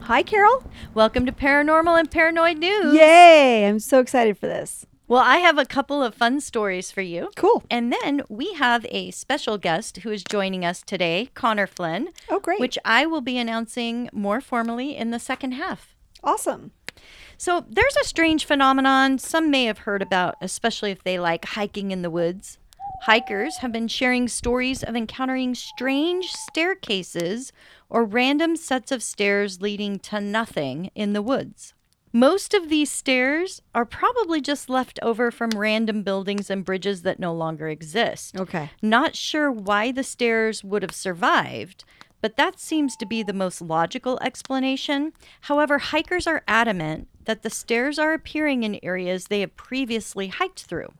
Hi, Carol. Welcome to Paranormal and Paranoid News. Yay! I'm so excited for this. Well, I have a couple of fun stories for you. Cool. And then we have a special guest who is joining us today, Connor Flynn, Oh, great. which I will be announcing more formally in the second half. awesome. So, there's a strange phenomenon some may have heard about, especially if they like hiking in the woods. Hikers have been sharing stories of encountering strange staircases or random sets of stairs leading to nothing in the woods. Most of these stairs are probably just left over from random buildings and bridges that no longer exist. Okay. Not sure why the stairs would have survived, but that seems to be the most logical explanation. However, hikers are adamant that the stairs are appearing in areas they have previously hiked through.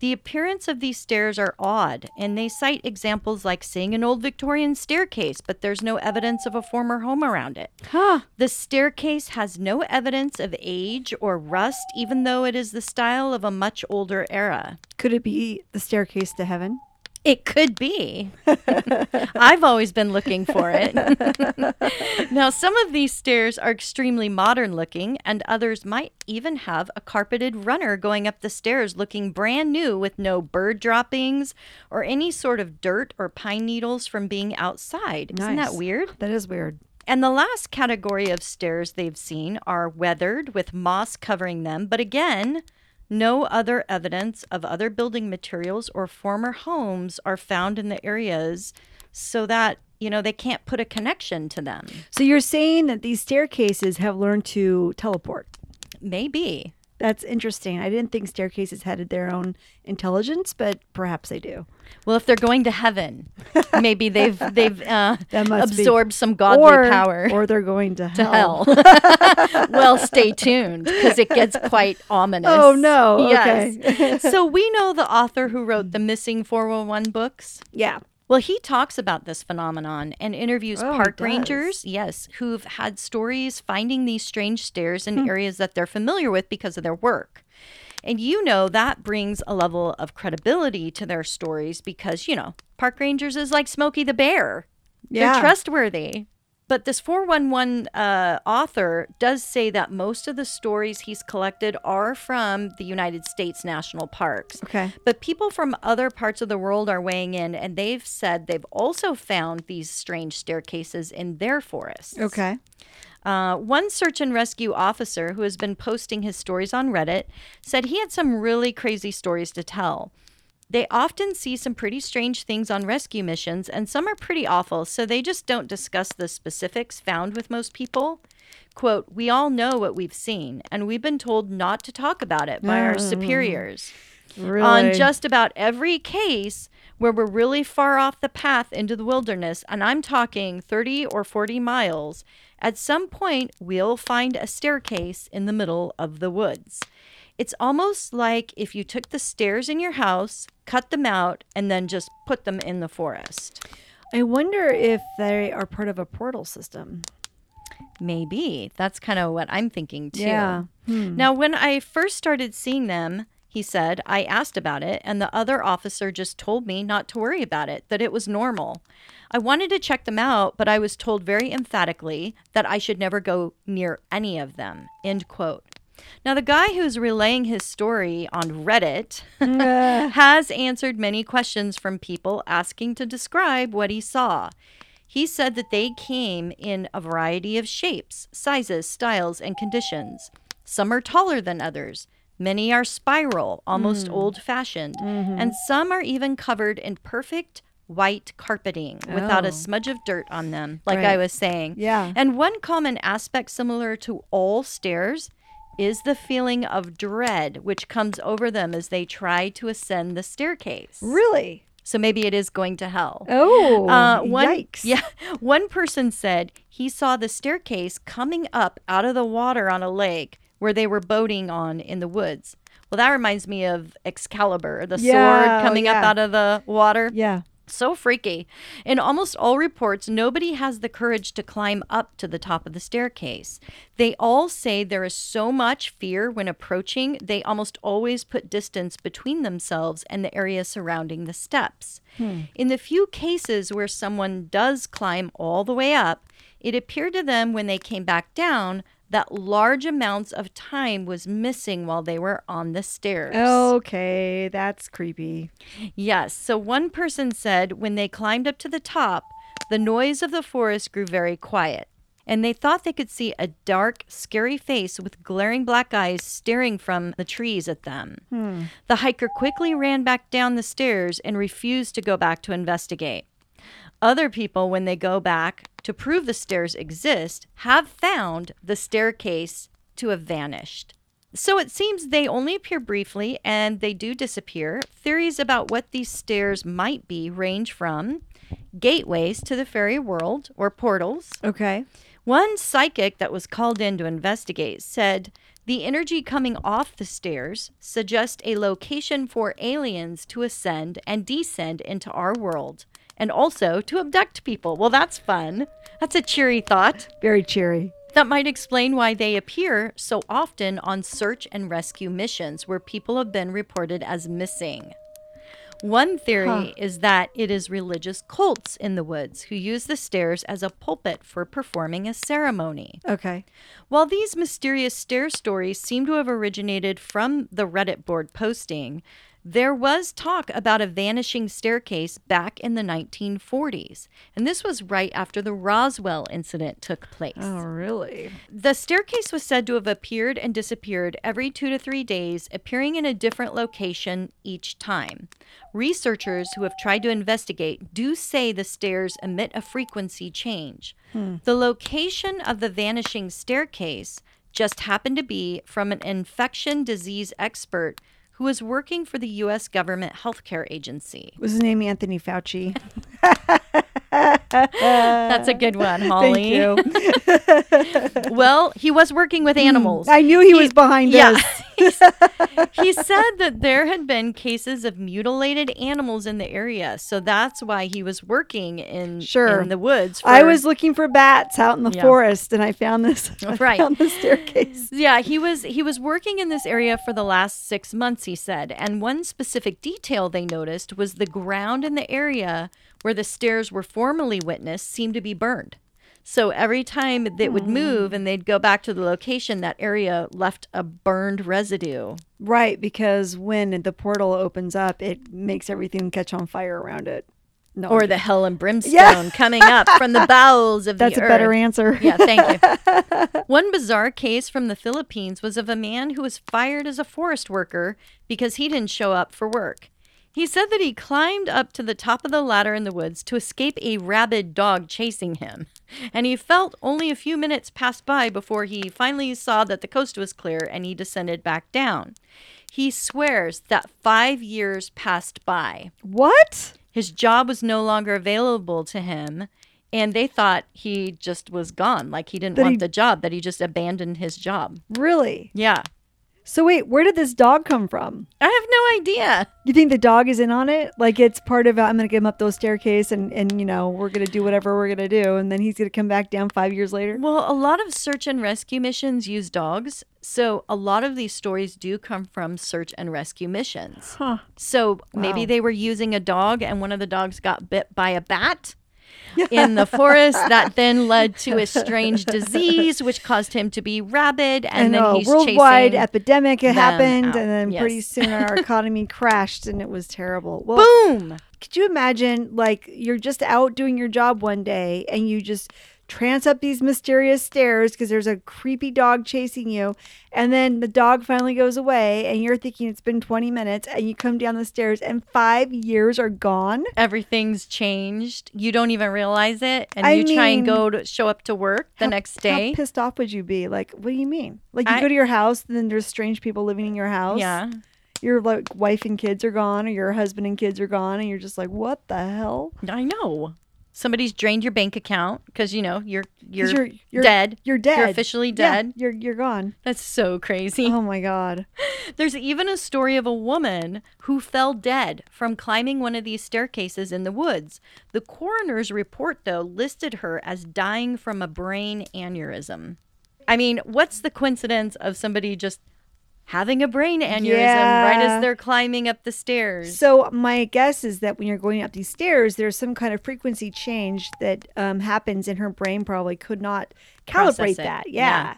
The appearance of these stairs are odd, and they cite examples like seeing an old Victorian staircase, but there's no evidence of a former home around it. Huh. The staircase has no evidence of age or rust, even though it is the style of a much older era. Could it be the staircase to heaven? It could be. I've always been looking for it. now, some of these stairs are extremely modern looking, and others might even have a carpeted runner going up the stairs looking brand new with no bird droppings or any sort of dirt or pine needles from being outside. Isn't that weird? That is weird. And the last category of stairs they've seen are weathered with moss covering them, but again, no other evidence of other building materials or former homes are found in the areas so that, you know, they can't put a connection to them. So you're saying that these staircases have learned to teleport. Maybe. That's interesting. I didn't think staircases had their own intelligence, but perhaps they do. Well, if they're going to heaven, maybe they've they've uh, must be- absorbed some godly or, power. Or they're going to to hell. hell. well, stay tuned because it gets quite ominous. Oh, no. Yes. Okay. so we know the author who wrote the Missing four hundred one books. Yeah. Well, he talks about this phenomenon and interviews Oh, park rangers, yes, who've had stories finding these strange stairs Hmm. in areas that they're familiar with because of their work. And you know that brings a level of credibility to their stories because, you know, park rangers is like Smokey the Bear. Yeah. They're trustworthy. But this 411 uh, author does say that most of the stories he's collected are from the United States national parks. Okay. But people from other parts of the world are weighing in, and they've said they've also found these strange staircases in their forests. Okay. Uh, one search and rescue officer who has been posting his stories on Reddit said he had some really crazy stories to tell. They often see some pretty strange things on rescue missions, and some are pretty awful, so they just don't discuss the specifics found with most people. Quote, We all know what we've seen, and we've been told not to talk about it by our mm. superiors Really? on just about every case where we're really far off the path into the wilderness, and I'm talking 30 or 40 miles, at some point we'll find a staircase in the middle of the woods. It's almost like if you took the stairs in your house, cut them out, and then just put them in the forest. I wonder if they are part of a portal system. Maybe. That's kind of what I'm thinking too. Yeah. Hmm. Now, when I first started seeing them, he said, I asked about it, and the other officer just told me not to worry about it, that it was normal. I wanted to check them out, but I was told very emphatically that I should never go near any of them. End quote. Now, the guy who's relaying his story on Reddit has answered many questions from people asking to describe what he saw. He said that they came in a variety of shapes, sizes, styles, and conditions. Some are taller than others. Many are spiral, almost hmm. old fashioned. Mm-hmm. And some are even covered in perfect white carpeting without Oh. a smudge of dirt on them, like I was saying. Yeah. And one common aspect similar to all stairs is the feeling of dread which comes over them as they try to ascend the staircase. Really? So maybe it is going to hell. Oh, Uh, one, yikes. Yeah, one person said he saw the staircase coming up out of the water on a lake where they were boating on in the woods. Well, that reminds me of Excalibur, the Yeah, sword coming up out of the water. Yeah. So freaky. In almost all reports, nobody has the courage to climb up to the top of the staircase. They all say there is so much fear when approaching, they almost always put distance between themselves and the area surrounding the steps. Hmm. In the few cases where someone does climb all the way up, it appeared to them when they came back down that large amounts of time was missing while they were on the stairs. Okay, that's creepy. Yes. So one person said when they climbed up to the top, the noise of the forest grew very quiet. And they thought they could see a dark, scary face with glaring black eyes staring from the trees at them. Hmm. The hiker quickly ran back down the stairs and refused to go back to investigate. Other people, when they go back to prove the stairs exist, have found the staircase to have vanished. So it seems they only appear briefly and they do disappear. Theories about what these stairs might be range from gateways to the fairy world or portals. Okay. One psychic that was called in to investigate said the energy coming off the stairs suggests a location for aliens to ascend and descend into our world and also to abduct people. Well, that's fun. That's a cheery thought. Very cheery. That might explain why they appear so often on search and rescue missions where people have been reported as missing. One theory Huh. is that it is religious cults in the woods who use the stairs as a pulpit for performing a ceremony. Okay. While these mysterious stair stories seem to have originated from the Reddit board posting, there was talk about a vanishing staircase back in the 1940s, and this was right after the Roswell incident took place. Oh, really? The staircase was said to have appeared and disappeared every two to three days, appearing in a different location each time. Researchers who have tried to investigate do say the stairs emit a frequency change. Hmm. The location of the vanishing staircase just happened to be from an infection disease expert who was working for the U.S. government healthcare agency. Was his name Anthony Fauci? That's a good one, Holly. Thank you. Well, he was working with hmm. animals. I knew he, was behind yeah. this. He said that there had been cases of mutilated animals in the area, so that's why he was working in Sure. in the woods. I was looking for bats out in the Yeah. forest, and I found this. Right. found the staircase. yeah, he was he was working in this area for the last 6 months, he said. And one specific detail they noticed was the ground in the area where the stairs were formerly witnessed seemed to be burned. So every time they would hmm. move and they'd go back to the location, that area left a burned residue. Right, because when the portal opens up, it makes everything catch on fire around it. No, or the hell and brimstone Yeah. coming up from the bowels of that's the earth. That's a better answer. Yeah, thank you. One bizarre case from the Philippines was of a man who was fired as a forest worker because he didn't show up for work. He said that he climbed up to the top of the ladder in the woods to escape a rabid dog chasing him. And he felt only a few minutes passed by before he finally saw that the coast was clear and he descended back down. He swears that five years passed by. What? His job was no longer available to him, and they thought he just was gone. Like he didn't That want he- the job, that he just abandoned his job. Really? Yeah. So wait, where did this dog come from? I have no idea. You think the dog is in on it? Like it's part of I'm going to get him up those staircase and and you know we're going to do whatever we're going to do, and then he's going to come back down five years later. Well, a lot of search and rescue missions use dogs. So a lot of these stories do come from search and rescue missions. Huh. So maybe Wow. they were using a dog and one of the dogs got bit by a bat in the forest that then led to a strange disease which caused him to be rabid and, And, then a he's worldwide epidemic them happened, out. and then pretty soon our economy crashed, and it was terrible. Well, boom could you imagine like you're just out doing your job one day and you just trance up these mysterious stairs because there's a creepy dog chasing you. And then the dog finally goes away and you're thinking it's been 20 minutes and you come down the stairs and five years are gone. Everything's changed. You don't even realize it and I you try and go to show up to work the How- next day. how pissed off would you be? Like what do you mean? Like you I- go to your house and then there's strange people living in your house. Yeah. Your like wife and kids are gone, or your husband and kids are gone, and you're just like, what the hell? I know. Somebody's drained your bank account because you know you're you're, you're, you're dead. You're dead. You're officially Yeah, dead. you're you're gone. That's so crazy. Oh my god. There's even a story of a woman who fell dead from climbing one of these staircases in the woods. The coroner's report, though, listed her as dying from a brain aneurysm. I mean, what's the coincidence of somebody just having a brain aneurysm right as they're climbing up the stairs? So my guess is that when you're going up these stairs, there's some kind of frequency change that um, happens, and her brain probably could not calibrate that. Yeah. Yeah,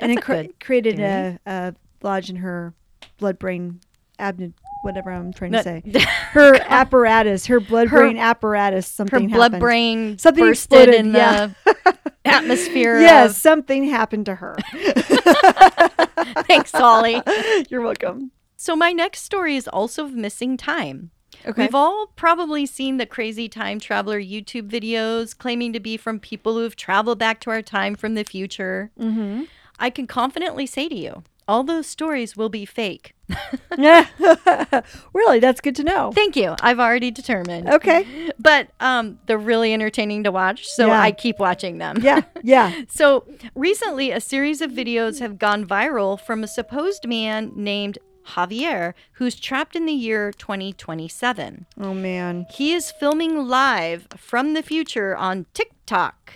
and it good created a, a lodge in her blood-brain abdomen, whatever I'm trying to say. Her apparatus, her blood-brain apparatus, something her blood happened. brain Something bursted exploded, in yeah. the atmosphere. Yes, of- something happened to her. thanks, Holly. You're welcome. So my next story is also of missing time. Okay. We've all probably seen the crazy time traveler YouTube videos claiming to be from people who have traveled back to our time from the future. mm-hmm. I can confidently say to you, all those stories will be fake. Yeah. really, that's good to know. Thank you. I've already determined. Okay. But um, they're really entertaining to watch, so Yeah. I keep watching them. Yeah. Yeah. So recently, a series of videos have gone viral from a supposed man named Javier who's trapped in the year 2027. Oh man. He is filming live from the future on TikTok.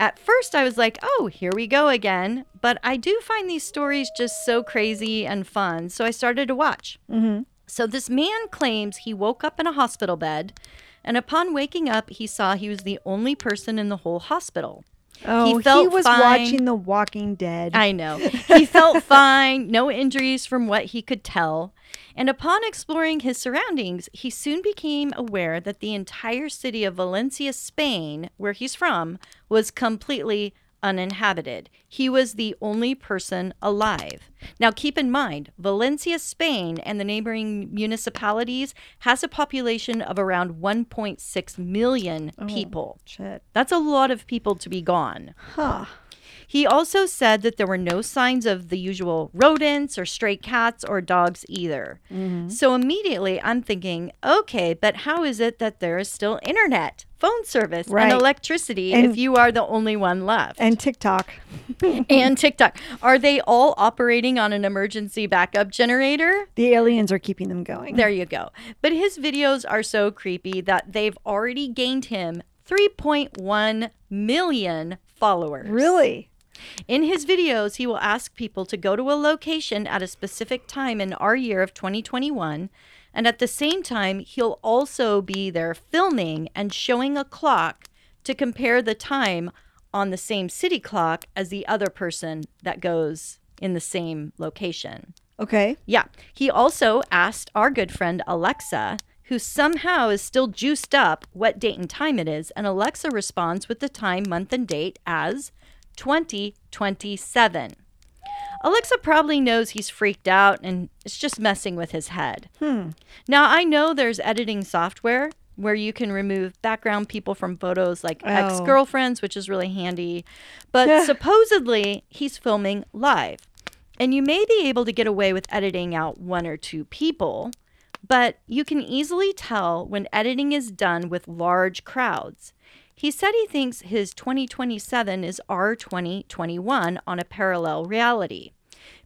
At first, I was like, oh, here we go again. But I do find these stories just so crazy and fun. So I started to watch. Mm-hmm. So this man claims he woke up in a hospital bed. And upon waking up, he saw he was the only person in the whole hospital. Oh, he, felt was fine. watching The Walking Dead. I know. He felt fine, no injuries from what he could tell. And upon exploring his surroundings, he soon became aware that the entire city of Valencia, Spain, where he's from, was completely uninhabited. He was the only person alive. Now, keep in mind, Valencia, Spain, and the neighboring municipalities has a population of around 1.6 million oh, people. Shit. That's a lot of people to be gone. Huh. He also said that there were no signs of the usual rodents or stray cats or dogs either. Mm-hmm. So immediately I'm thinking, okay, but how is it that there is still internet, phone service, Right. and electricity And- if you are the only one left? And TikTok. and TikTok. Are they all operating on an emergency backup generator? The aliens are keeping them going. There you go. But his videos are so creepy that they've already gained him 3.1 million followers. Really? In his videos, he will ask people to go to a location at a specific time in our year of 2021. And at the same time, he'll also be there filming and showing a clock to compare the time on the same city clock as the other person that goes in the same location. Okay. Yeah. He also asked our good friend Alexa, who somehow is still juiced up, what date and time it is. And Alexa responds with the time, month, and date as 2027. Alexa probably knows he's freaked out and it's just messing with his head. Hmm. Now, I know there's editing software where you can remove background people from photos like Oh. ex girlfriends, which is really handy. But supposedly, he's filming live. And you may be able to get away with editing out one or two people, but you can easily tell when editing is done with large crowds. He said he thinks his 2027 is our 2021 on a parallel reality.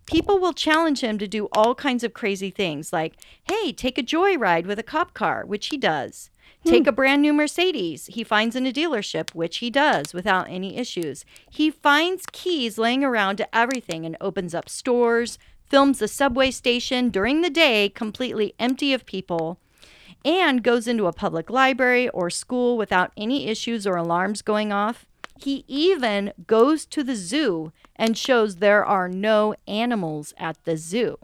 People will challenge him to do all kinds of crazy things like, hey, take a joyride with a cop car, which he does. Hmm. Take a brand new Mercedes he finds in a dealership, which he does without any issues. He finds keys laying around to everything and opens up stores, films the subway station during the day completely empty of people, and goes into a public library or school without any issues or alarms going off. He even goes to the zoo and shows there are no animals at the zoo.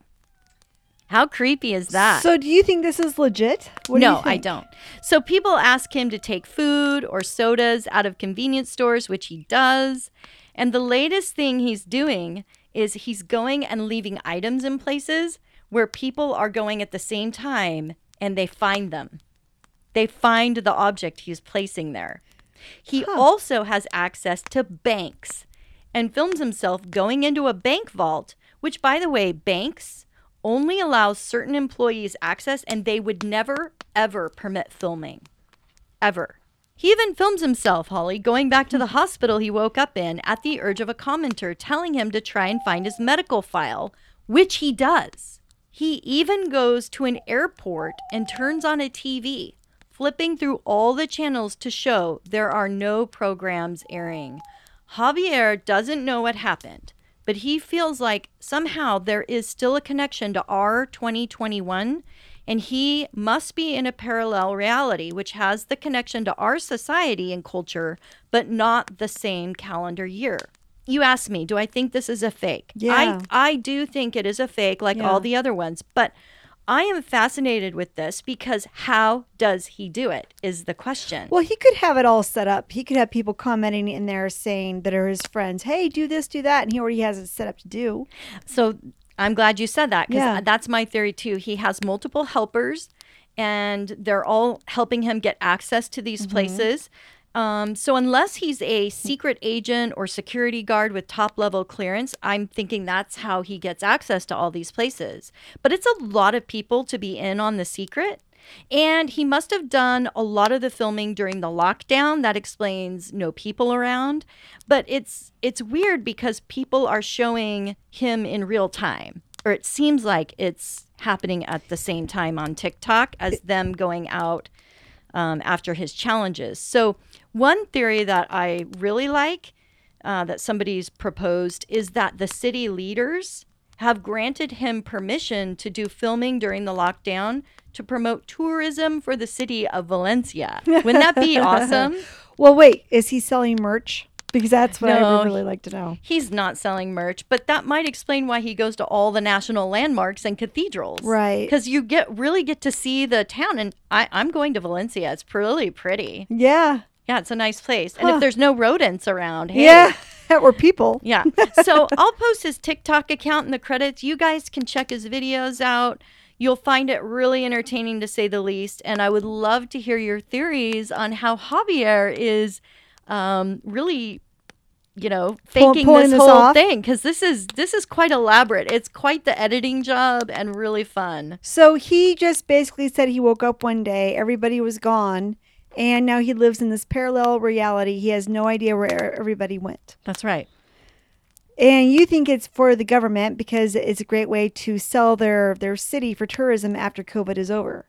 How creepy is that? So, do you think this is legit? What do you no, I don't. So people ask him to take food or sodas out of convenience stores, which he does. And the latest thing he's doing is he's going and leaving items in places where people are going at the same time and they find them. They find the object he's placing there. He Huh. also has access to banks and films himself going into a bank vault, which, by the way, banks only allows certain employees access and they would never, ever permit filming. Ever. He even films himself, Holly, going back to the hmm. hospital he woke up in at the urge of a commenter telling him to try and find his medical file, which he does. He even goes to an airport and turns on a TV, flipping through all the channels to show there are no programs airing. Javier doesn't know what happened, but he feels like somehow there is still a connection to our 2021 and he must be in a parallel reality which has the connection to our society and culture but not the same calendar year you asked me do i think this is a fake Yeah. i i do think it is a fake like Yeah. all the other ones but i am fascinated with this because how does he do it is the question Well, he could have it all set up. He could have people commenting in there saying that are his friends, hey, do this, do that. And he already has it set up to do. So I'm glad you said that because Yeah. that's my theory too. He has multiple helpers and they're all helping him get access to these Mm-hmm. places. Um, so unless he's a secret agent or security guard with top level clearance, I'm thinking that's how he gets access to all these places. But it's a lot of people to be in on the secret. And he must have done a lot of the filming during the lockdown. That explains no people around. But it's it's weird because people are showing him in real time, or it seems like it's happening at the same time on TikTok as them going out um, after his challenges. So one theory that I really like uh, that somebody's proposed is that the city leaders have granted him permission to do filming during the lockdown to promote tourism for the city of Valencia. Wouldn't that be awesome? Well, wait, is he selling merch? Because that's what I would really like to know. He's not selling merch, but that might explain why he goes to all the national landmarks and cathedrals. Right. Because you get really get to see the town. And I, I'm going to Valencia. It's really pretty. Yeah. Yeah, it's a nice place. And Huh. if there's no rodents around, hey. Yeah. or people. Yeah. So I'll post his TikTok account in the credits. You guys can check his videos out. You'll find it really entertaining to say the least. And I would love to hear your theories on how Javier is um, really, you know, faking pulling this this whole off? thing because this is this is quite elaborate. It's quite the editing job and really fun. So he just basically said he woke up one day, everybody was gone, and now he lives in this parallel reality. He has no idea where everybody went. That's right. And you think it's for the government because it's a great way to sell their their city for tourism after COVID is over.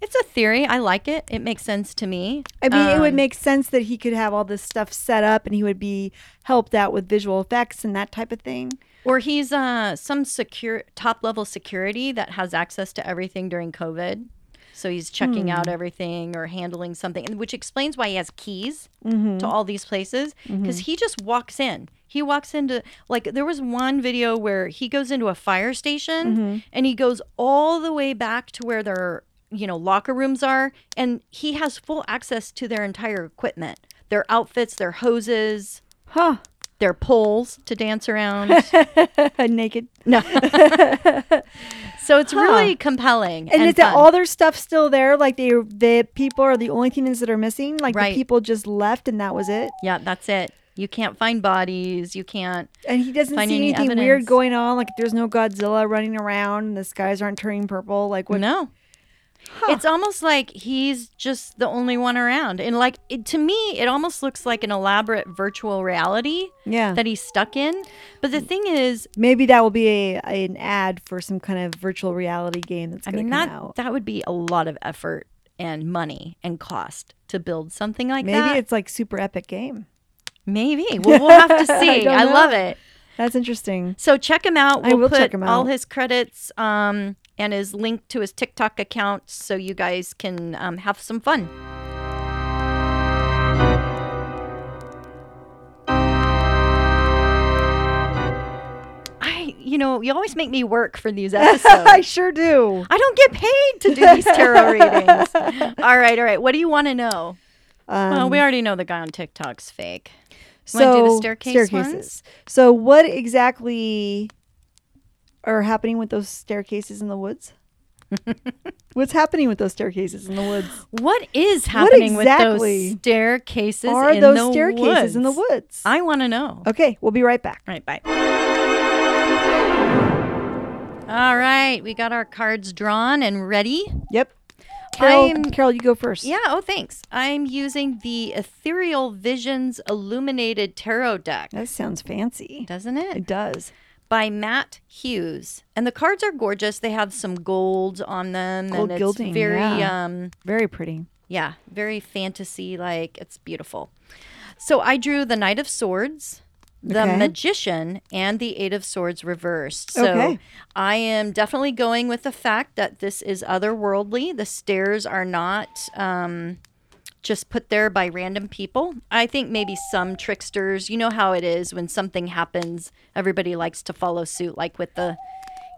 It's a theory. I like it. It makes sense to me. I mean, it would Um, make sense that he could have all this stuff set up and he would be helped out with visual effects and that type of thing. Or he's uh, some secure top level security that has access to everything during COVID. So he's checking out hmm. everything or handling something, which explains why he has keys mm-hmm. to all these places because mm-hmm. he just walks in. He walks into like there was one video where he goes into a fire station mm-hmm. and he goes all the way back to where their you know locker rooms are, and he has full access to their entire equipment, their outfits, their hoses, Huh. Their poles to dance around. Naked. No. so it's really compelling. And, And, is that fun. all their stuff still there? Like they the people are the only things that are missing? Like Right. the people just left and that was it? Yeah, that's it. You can't find bodies. You can't. And he doesn't Find see any anything weird going on. Like there's no Godzilla running around the skies aren't turning purple. Like what? No. It's almost like he's just the only one around. And like it, to me, it almost looks like an elaborate virtual reality Yeah. that he's stuck in. But the thing is, Maybe that will be a, an ad for some kind of virtual reality game that's I mean, that out. that would be a lot of effort and money and cost to build something like Maybe that. Maybe it's like super epic game. Maybe. Well, we'll have to see. don't I, love it. That's interesting. So check him out. I We'll will put check him out. all his credits um, and is linked to his TikTok account so you guys can um, have some fun. I, you know, you always make me work for these episodes. I sure do. I don't get paid to do these tarot readings. All right, all right. What do you want to know? Um, well, we already know the guy on TikTok's fake. so wanna do the staircase ones? So what exactly are happening with those staircases in the woods? What's happening with those staircases in the woods? What is happening with exactly those staircases in the woods? Are those staircases in the woods? woods? I want to know. okay, we'll be right back. Right, bye. All right, we got our cards drawn and ready. Yep. Carol, I'm- Carol, you go first. Yeah, oh, thanks. I'm using the Ethereal Visions Illuminated Tarot deck. That sounds fancy. Doesn't it? It does. By Matt Hughes. And the cards are gorgeous. They have some gold on them. Gold and it's gilding, very yeah. um Very pretty. yeah, very fantasy like. It's beautiful. So I drew the Knight of Swords, the Okay. Magician, and the Eight of Swords reversed. So Okay. I am definitely going with the fact that this is otherworldly. The stairs are not um, just put there by random people. I think maybe some tricksters, you know how it is when something happens, everybody likes to follow suit, like with the,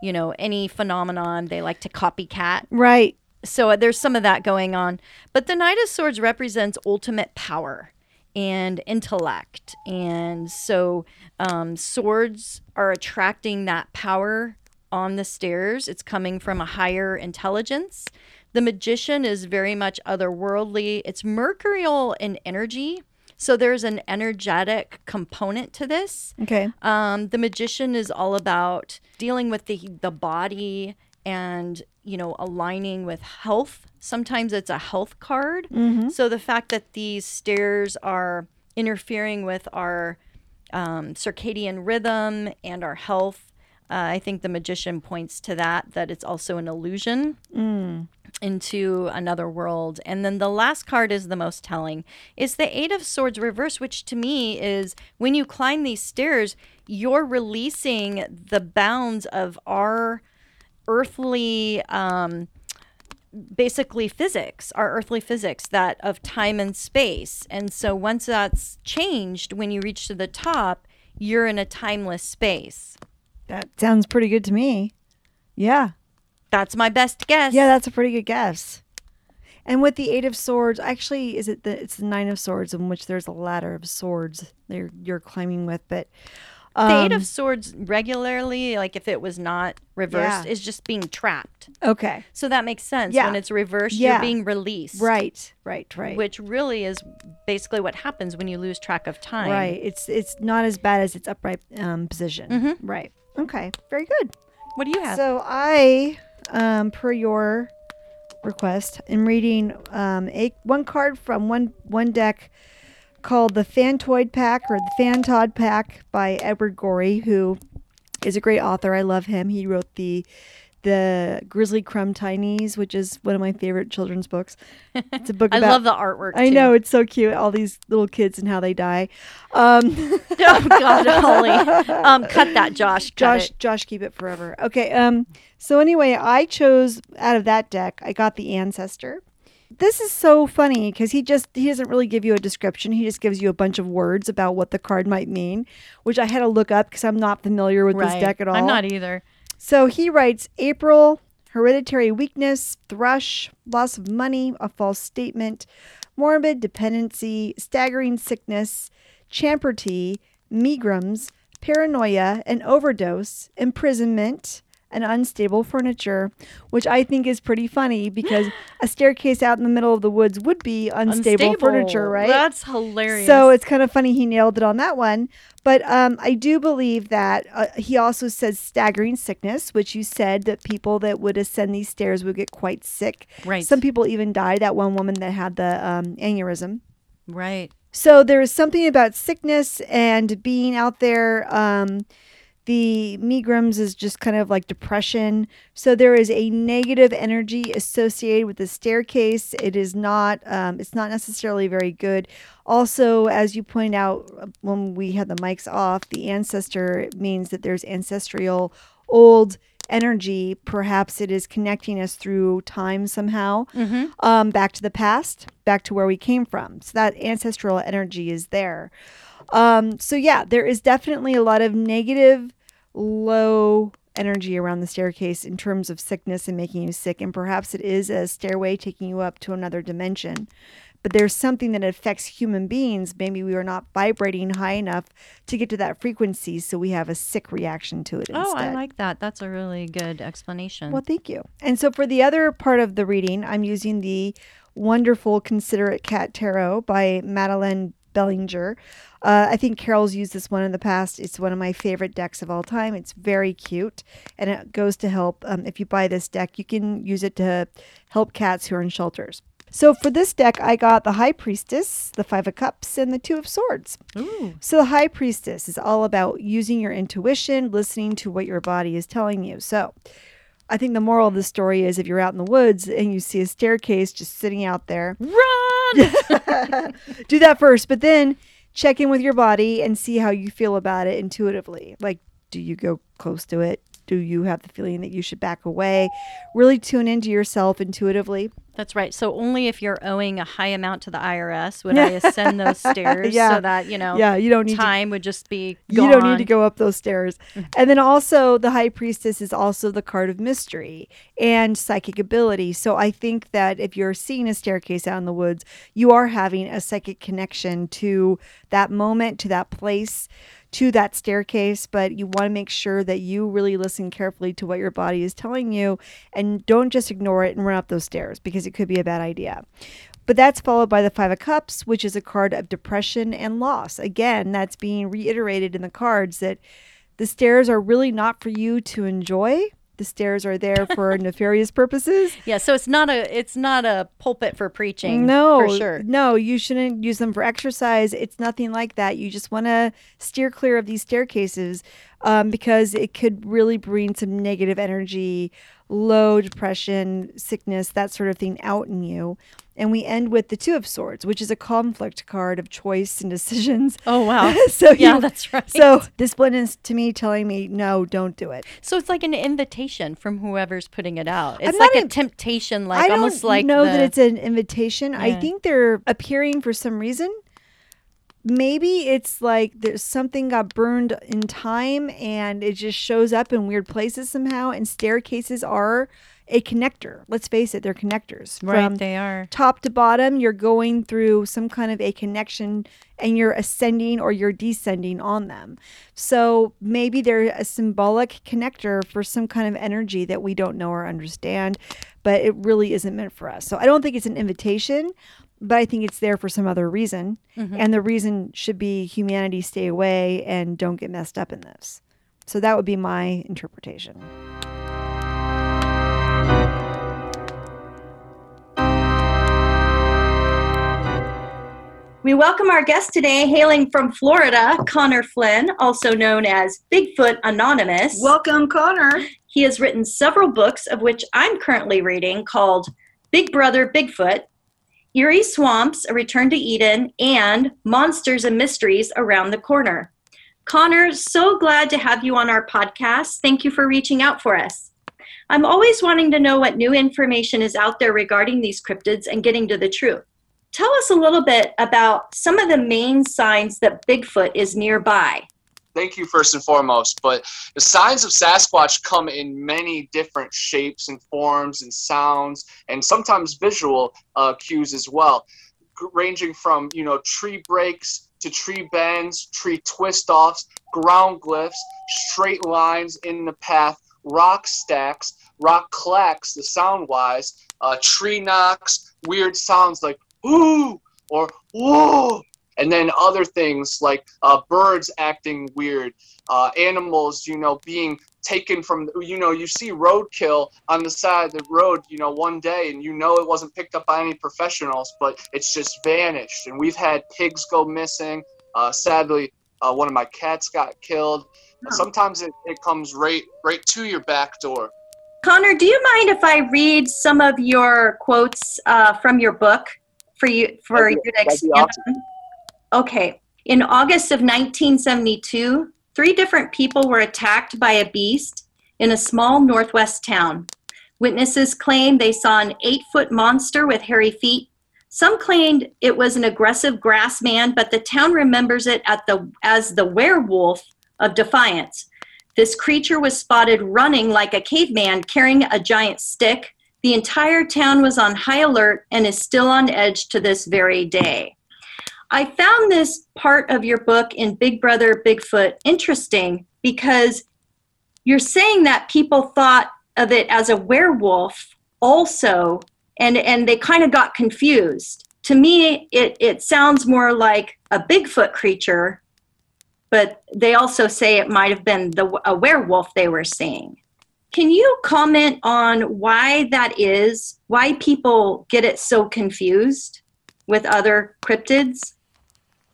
you know, any phenomenon, they like to copycat Right. so uh, there's some of that going on. But the Knight of Swords represents ultimate power and intellect. And so um, swords are attracting that power on the stairs. It's coming from a higher intelligence. The magician is very much otherworldly, it's mercurial in energy. So there's an energetic component to this. Okay. Um, the magician is all about dealing with the the body and you know aligning with health. Sometimes it's a health card. So the fact that these stairs are interfering with our um, circadian rhythm and our health, uh, I think the magician points to that. That it's also an illusion into another world. And then the last card is the most telling. Is the 8 of swords reverse, which to me is when you climb these stairs, you're releasing the bounds of our earthly um basically physics, our earthly physics that of time and space. And so once that's changed when you reach to the top, you're in a timeless space. That sounds pretty good to me. Yeah. That's my best guess. Yeah, that's a pretty good guess. And with the Eight of Swords, actually, is it the it's the Nine of Swords in which there's a ladder of swords you're you're climbing with, but um, the eight of swords regularly, like if it was not reversed, Yeah. is just being trapped. okay, So that makes sense. Yeah. When it's reversed, Yeah. you're being released. right, right, right, Which really is basically what happens when you lose track of time. right. It's it's not as bad as its upright um, position. Mhm. Right. Okay. Very good. What do you have? So I, um, per your request, am reading um, a one card from one one deck called the Fantoid Pack or the Fantod Pack by Edward Gorey, who is a great author. I love him. He wrote the the Gashlycrumb Tinies, which is one of my favorite children's books. It's a book I about. love the artwork. I too. know it's so cute. All these little kids and how they die. Um, oh God, Holly. Um, cut that, Josh. Cut Josh, it. Josh, keep it forever. Okay. Um. So anyway, I chose out of that deck. I got the ancestor. This is so funny because he just he doesn't really give you a description. He just gives you a bunch of words about what the card might mean, which I had to look up because I'm not familiar with this deck at all. I'm not either. So he writes April, hereditary weakness, thrush, loss of money, a false statement, morbid dependency, staggering sickness, champerty, megrims, paranoia, an overdose, imprisonment, and unstable furniture, which I think is pretty funny because a staircase out in the middle of the woods would be unstable, furniture, right? That's hilarious. So it's kind of funny he nailed it on that one. But um, I do believe that uh, he also says staggering sickness, which you said that people that would ascend these stairs would get quite sick. right. Some people even died. That one woman that had the um, aneurysm. right. So there is something about sickness and being out there. Um, the megrims is just kind of like depression. So there is a negative energy associated with the staircase. It is not. Um, it's not necessarily very good. Also, as you point out when we had the mics off, the ancestor means that there's ancestral old energy. Perhaps it is connecting us through time somehow Mm-hmm. um, back to the past, back to where we came from. So that ancestral energy is there. Um, so yeah, there is definitely a lot of negative, low energy around the staircase in terms of sickness and making you sick. And perhaps it is a stairway taking you up to another dimension. But there's something that affects human beings. Maybe we are not vibrating high enough to get to that frequency, so we have a sick reaction to it Oh, instead. I like that. That's a really good explanation. Well, thank you. And so for the other part of the reading, I'm using the wonderful Considerate Cat Tarot by Madeline Bellinger. Uh, I think Carol's used this one in the past. It's one of my favorite decks of all time. It's very cute, and it goes to help. Um, if you buy this deck, you can use it to help cats who are in shelters. So for this deck, I got the High Priestess, the Five of Cups, and the Two of Swords. Ooh. So the High Priestess is all about using your intuition, listening to what your body is telling you. So I think the moral of the story is if you're out in the woods and you see a staircase just sitting out there, Run! do that first, but then check in with your body and see how you feel about it intuitively. Like, do you go close to it? Do you have the feeling that you should back away? Really tune into yourself intuitively. That's right. So only if you're owing a high amount to the IRS would I ascend those stairs Yeah. so that, you know, yeah, you don't need to time would just be You don't need to go up those stairs. Mm-hmm. And then also, the high priestess is also the card of mystery and psychic ability. So I think that if you're seeing a staircase out in the woods, you are having a psychic connection to that moment, to that place, to that staircase. But you want to make sure that you really listen carefully to what your body is telling you and don't just ignore it and run up those stairs because it could be a bad idea. But that's followed by the Five of Cups, which is a card of depression and loss. Again, that's being reiterated in the cards that the stairs are really not for you to enjoy. The stairs are there for nefarious purposes. Yeah, so it's not a it's not a pulpit for preaching. No, for sure. no, you shouldn't use them for exercise. It's nothing like that. You just want to steer clear of these staircases um, because it could really bring some negative energy, low depression, sickness, that sort of thing out in you. And we end with the Two of Swords, which is a conflict card of choice and decisions. Oh wow. so yeah, you- that's right. So this one is to me telling me no, don't do it. So it's like an invitation from whoever's putting it out. It's I'm like a temptation, I like don't almost like I know the, that it's an invitation. I think they're appearing for some reason. Maybe it's like there's something got burned in time and it just shows up in weird places somehow. And staircases are a connector. Let's face it, they're connectors. right. From they are. top to bottom, you're going through some kind of a connection and you're ascending or you're descending on them. So maybe they're a symbolic connector for some kind of energy that we don't know or understand, but it really isn't meant for us. So I don't think it's an invitation, but I think it's there for some other reason. Mm-hmm. And the reason should be humanity stay away and don't get messed up in this. So that would be my interpretation. We welcome our guest today, hailing from Florida, Connor Flynn, also known as Bigfoot Anonymous. Welcome, Connor. He has written several books, of which I'm currently reading, called Big Brother Bigfoot, Eerie Swamps, A Return to Eden, and Monsters and Mysteries Around the Corner. Connor, so glad to have you on our podcast. Thank you for reaching out for us. I'm always wanting to know what new information is out there regarding these cryptids and getting to the truth. Tell us a little bit about some of the main signs that Bigfoot is nearby. Thank you first and foremost. But the signs of Sasquatch come in many different shapes and forms and sounds, and sometimes visual uh, cues as well, ranging from you know tree breaks to tree bends, tree twist offs, ground glyphs, straight lines in the path, rock stacks, rock clacks, the sound wise, uh, tree knocks, weird sounds like ooh or whoa and then other things like uh, birds acting weird, uh, animals, you know, being taken from, you know, you see roadkill on the side of the road, you know, one day, and you know it wasn't picked up by any professionals, but it's just vanished. And we've had pigs go missing. Uh, sadly, uh, one of my cats got killed. Oh. Sometimes it, it comes right right to your back door. Connor, do you mind if I read some of your quotes uh, from your book for you for you to expand awesome. Okay. In August of 1972, three different people were attacked by a beast in a small northwest town. Witnesses claimed they saw an eight foot monster with hairy feet. Some claimed it was an aggressive grass man, but the town remembers it the, as the werewolf of Defiance. This creature was spotted running like a caveman carrying a giant stick. The entire town was on high alert and is still on edge to this very day. I found this part of your book in Big Brother Bigfoot interesting because you're saying that people thought of it as a werewolf also and and they kind of got confused. to me, it, it sounds more like a Bigfoot creature, but they also say it might have been the, a werewolf they were seeing. Can you comment on why that is? Why people get it so confused with other cryptids?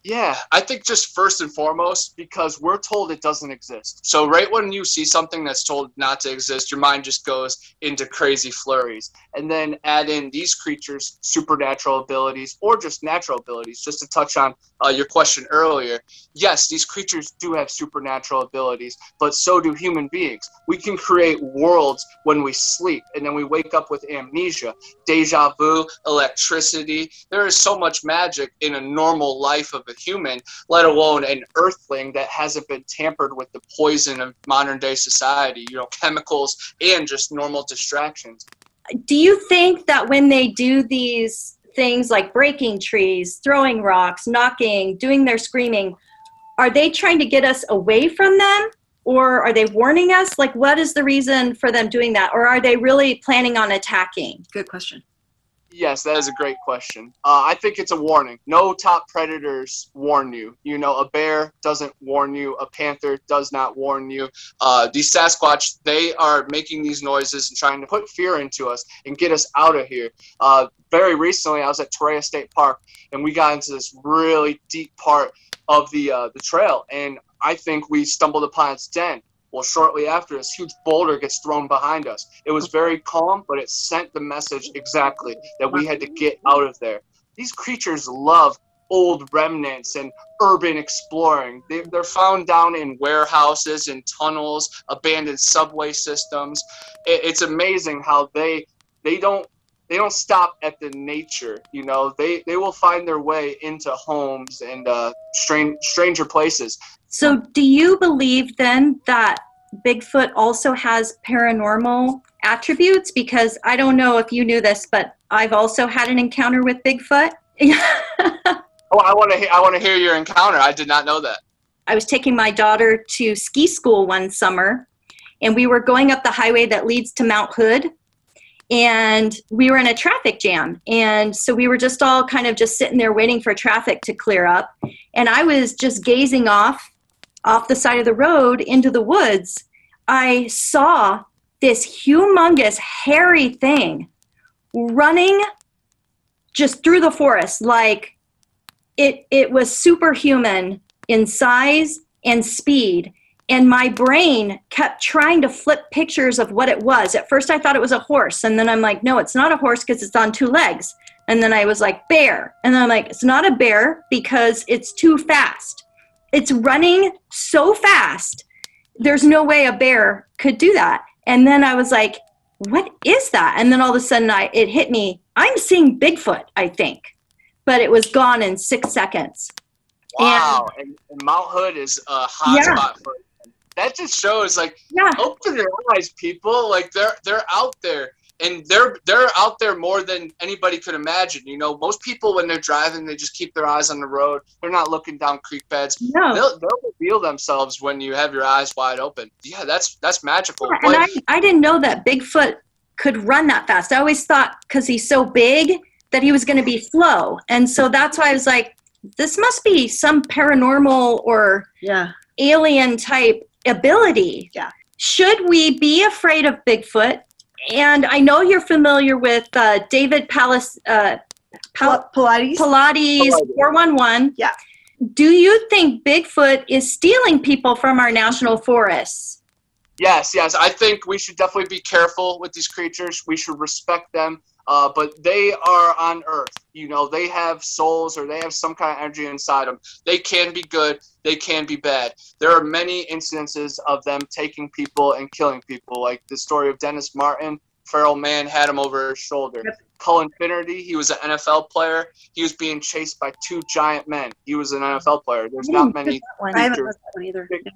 Yeah, I think just first and foremost because we're told it doesn't exist. So right when you see something that's told not to exist, your mind just goes into crazy flurries. And then add in these creatures' supernatural abilities or just natural abilities. Just to touch on uh, your question earlier, yes, these creatures do have supernatural abilities, but so do human beings. We can create worlds when we sleep, and then we wake up with amnesia, deja vu, electricity. There is so much magic in a normal life of a human, let alone an earthling that hasn't been tampered with the poison of modern day society, you know, chemicals and just normal distractions. Do you think that when they do these things like breaking trees, throwing rocks, knocking, doing their screaming, are they trying to get us away from them? Or are they warning us? Like, what is the reason for them doing that? Or are they really planning on attacking? Good question. Yes, that is a great question. Uh, I think it's a warning. No top predators warn you. You know, a bear doesn't warn you. A panther does not warn you. Uh, these Sasquatch, they are making these noises and trying to put fear into us and get us out of here. Uh, very recently, I was at Torreya State Park, and we got into this really deep part of the uh, the trail, and I think we stumbled upon its den. Well, shortly after, this huge boulder gets thrown behind us. It was very calm, but it sent the message exactly that we had to get out of there. These creatures love old remnants and urban exploring. They, they're found down in warehouses and tunnels, abandoned subway systems. It's amazing how they they don't they don't stop at the nature. You know, they they will find their way into homes and uh, strange stranger places. So, do you believe then that Bigfoot also has paranormal attributes? Because I don't know if you knew this, but I've also had an encounter with Bigfoot. oh, I want to. He- I want to hear your encounter. I did not know that. I was taking my daughter to ski school one summer, and we were going up the highway that leads to Mount Hood. And we were in a traffic jam. And so we were just all kind of just sitting there waiting for traffic to clear up. And I was just gazing off off the side of the road into the woods, I saw this humongous, hairy thing running just through the forest like it it was superhuman in size and speed. And my brain kept trying to flip pictures of what it was. At first i thought it was a horse. And then i'm like no it's not a horse because it's on two legs. And then i was like bear. And then i'm like it's not a bear because it's too fast it's running so fast. There's no way a bear could do that. And then I was like, what is that? And then all of a sudden I it hit me. I'm seeing Bigfoot, I think. But it was gone in six seconds. Wow. And, and, and Mount Hood is a hot yeah. spot for that just shows like yeah. open your eyes, people. Like they're they're out there and they're they're out there more than anybody could imagine. You know, most people when they're driving, they just keep their eyes on the road. They're not looking down creek beds. No. They'll, they'll reveal themselves when you have your eyes wide open. Yeah, that's that's magical. Yeah, and I, I didn't know that Bigfoot could run that fast. I always thought because he's so big that he was going to be slow, and so that's why I was like, this must be some paranormal or yeah alien type ability. Yeah. Should we be afraid of Bigfoot? And I know you're familiar with uh, David Palace, uh, Pal- Paulides. Paulides 411. Yeah. Do you think Bigfoot is stealing people from our national forests? Yes, yes. I think we should definitely be careful with these creatures. We should respect them. Uh, but they are on Earth. You know, they have souls or they have some kind of energy inside them. They can be good, they can be bad. There are many instances of them taking people and killing people, like the story of Dennis Martin. Feral man had him over his shoulder. Yep. Cullen Finnerty, he was an NFL player. He was being chased by two giant men. He was an NFL player. There's not many creatures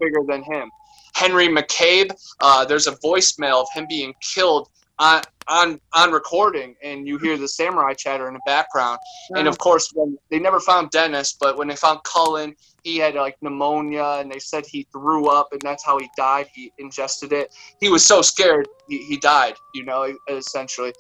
bigger than him. Henry McCabe, uh, there's a voicemail of him being killed on on on recording and you hear the samurai chatter in the background and of course when they never found dennis but when they found cullen he had like pneumonia and they said he threw up and that's how he died he ingested it he was so scared he, he died you know essentially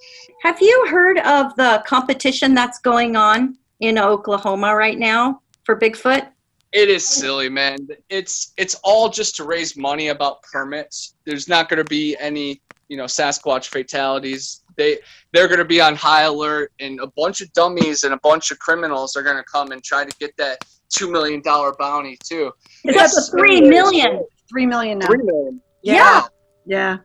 have you heard of the competition that's going on in Oklahoma right now for Bigfoot? It is silly, man. It's it's all just to raise money about permits. There's not going to be any, you know, Sasquatch fatalities. They they're going to be on high alert, and a bunch of dummies and a bunch of criminals are going to come and try to get that two million dollar bounty too. It's up to three million. Three million now. Three million. Yeah. Yeah.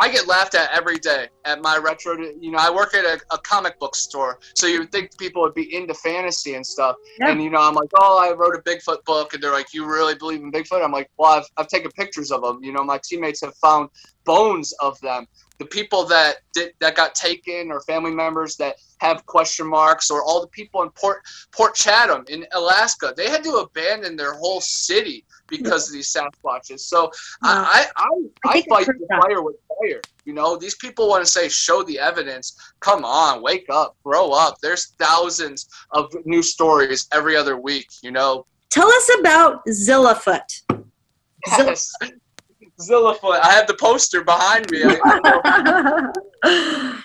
I get laughed at every day at my retro. You know, I work at a, a comic book store, so you would think people would be into fantasy and stuff. Yeah. And you know, I'm like, oh, I wrote a Bigfoot book, and they're like, you really believe in Bigfoot? I'm like, well, I've I've taken pictures of them. You know, my teammates have found bones of them. The people that did that got taken, or family members that have question marks, or all the people in Port Port Chatham in Alaska, they had to abandon their whole city because of these Sasquatches. So Wow. I I, I I, think I I've fight the fire with fire. You know, these people want to say, show the evidence. Come on, wake up, grow up. There's thousands of new stories every other week. You know, Tell us about Zillafoot. Zill- yes. Zillafoot. I have the poster behind me. I, I.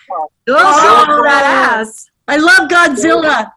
Oh, that ass. I love Godzilla.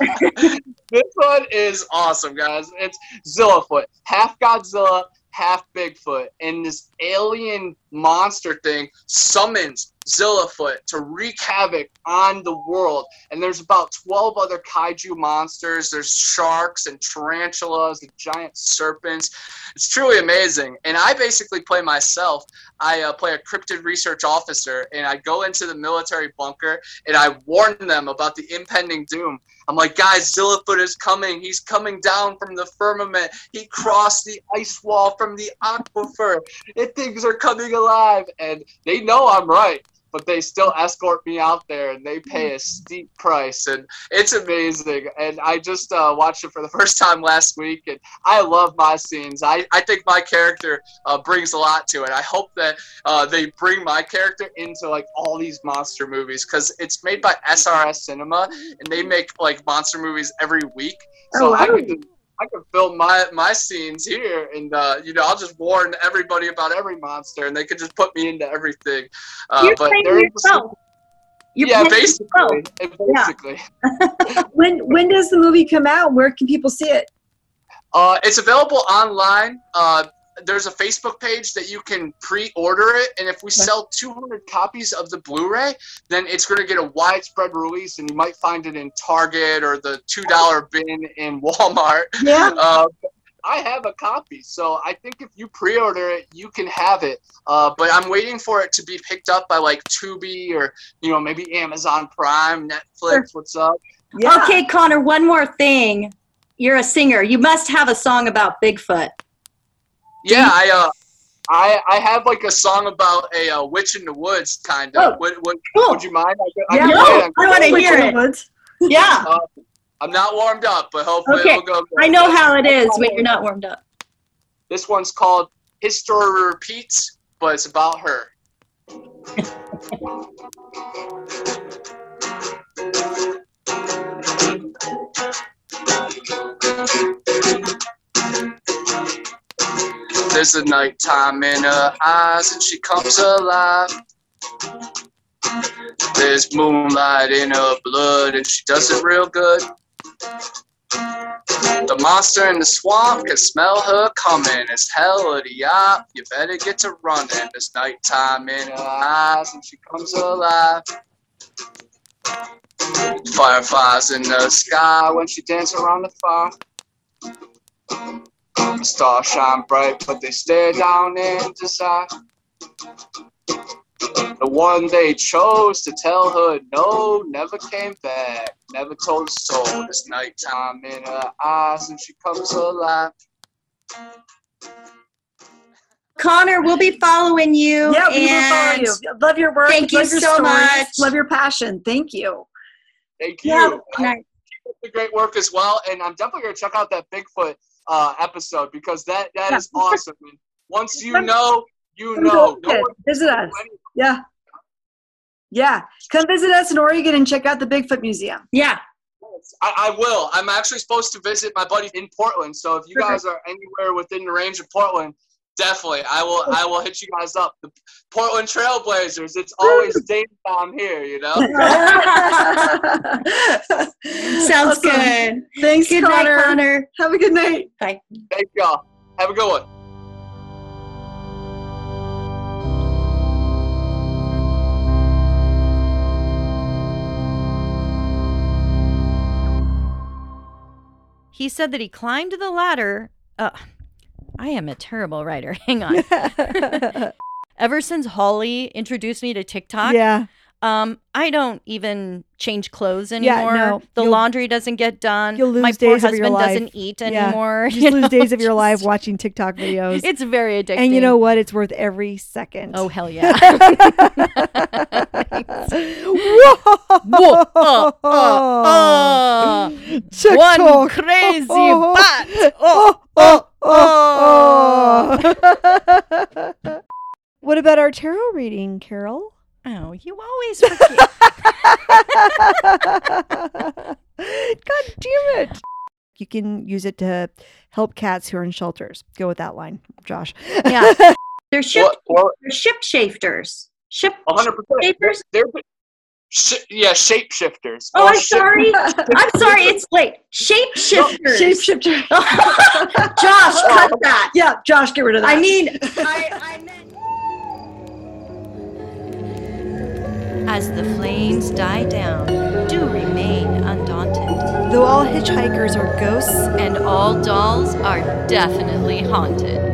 this one is awesome, guys. It's Zillafoot, half Godzilla, half Bigfoot, and this alien monster thing summons Zillafoot to wreak havoc on the world. And there's about 12 other kaiju monsters. There's sharks and tarantulas and giant serpents. It's truly amazing. And I basically play myself. I uh, play a cryptid research officer, and I go into the military bunker and I warn them about the impending doom. I'm like, guys, Zillafoot is coming. He's coming down from the firmament. He crossed the ice wall from the aquifer. It, things are coming alive. And they know I'm right, but they still escort me out there and they pay a steep price. And it's amazing. And I just uh, watched it for the first time last week. And I love my scenes. I, I think my character uh, brings a lot to it. I hope that uh, they bring my character into like all these monster movies because it's made by SRS Cinema and they make like monster movies every week. So Oh, wow. I can I can film my my scenes here, and uh, you know I'll just warn everybody about every monster, and they can just put me into everything. Uh, You're but playing yourself. You're yeah, playing basically, yourself. basically. When when does the movie come out? Where can people see it? Uh, it's available online. Uh, there's a Facebook page that you can pre-order it, and if we sell 200 copies of the Blu-ray, then it's going to get a widespread release, and you might find it in Target or the two-dollar bin in Walmart. Yeah. Uh, I have a copy, so I think if you pre-order it, you can have it. Uh, but I'm waiting for it to be picked up by like Tubi or you know maybe Amazon Prime, Netflix. What's up? Yeah. Okay, Connor, one more thing. You're a singer. You must have a song about Bigfoot. Yeah, I uh, I I have like a song about a uh, witch in the woods, kind of. Oh, would, would, cool. would you mind? I, could- I Yeah. No, play it. I wanna hear it. Woods. Yeah, I'm not warmed up, but hopefully Okay, it'll go. good. I know how it is when you're not warmed up. This one's called "History Repeats," but it's about her. There's a nighttime in her eyes and she comes alive. There's moonlight in her blood and she does it real good. The monster in the swamp can smell her coming. It's hell of the eye. You better get to running. There's nighttime in her eyes and she comes alive. Fireflies in the sky when she dances around the fire. The stars shine bright, but they stare down in desire. The one they chose to tell her no never came back, never told a soul. This nighttime in her eyes, and she comes alive. Connor, we'll be following you. Yeah, we will and follow you. Love your work. Thank you your so stories, much. Love your passion. Thank you. Thank you. Yeah, and I- I- the great work as well, and I'm definitely gonna check out that Bigfoot uh, episode because that that Yeah. is awesome. And once you know, you Come know. No visit. one Visit us. Yeah. Yeah. Come visit us in Oregon and check out the Bigfoot Museum. yeah, I, I will. I'm actually supposed to visit my buddy in Portland. So if you Perfect. guys are anywhere within the range of Portland, Definitely, I will. I will hit you guys up. The Portland Trailblazers. It's always Dave time here. You know. Sounds Awesome. good. Thanks, Good Connor. night, Connor. Have a good night. Bye. Thank y'all. Have a good one. He said that he climbed the ladder. Uh, I am a terrible writer. Hang on. Ever since Holly introduced me to TikTok, yeah. um, I don't even change clothes anymore. Yeah, no. the You'll- laundry doesn't get done. you'll lose My poor days of your husband life. doesn't eat Yeah. anymore. You just lose know, days of your just- life watching TikTok videos. It's very addicting. and you know what? It's worth every second. Oh hell yeah! Whoa! Whoa, uh, uh, uh. One crazy Oh. bat. Oh, oh, oh, oh. what about our tarot reading, Carol? Oh, you always forget. God damn it. You can use it to help cats who are in shelters. Go with that line, Josh. Yeah. They're ship, Well, well, they're ship shafters. Ship 100. percent shapers. They're sh- yeah, shapeshifters. Oh, Or I'm sorry. I'm sorry. It's late. Shapeshifters. Shapeshifter. Josh, cut oh. that. yeah, Josh, get rid of that. I mean, I, I meant. As the flames die down, do remain undaunted. Though all hitchhikers are ghosts, And all dolls are definitely haunted.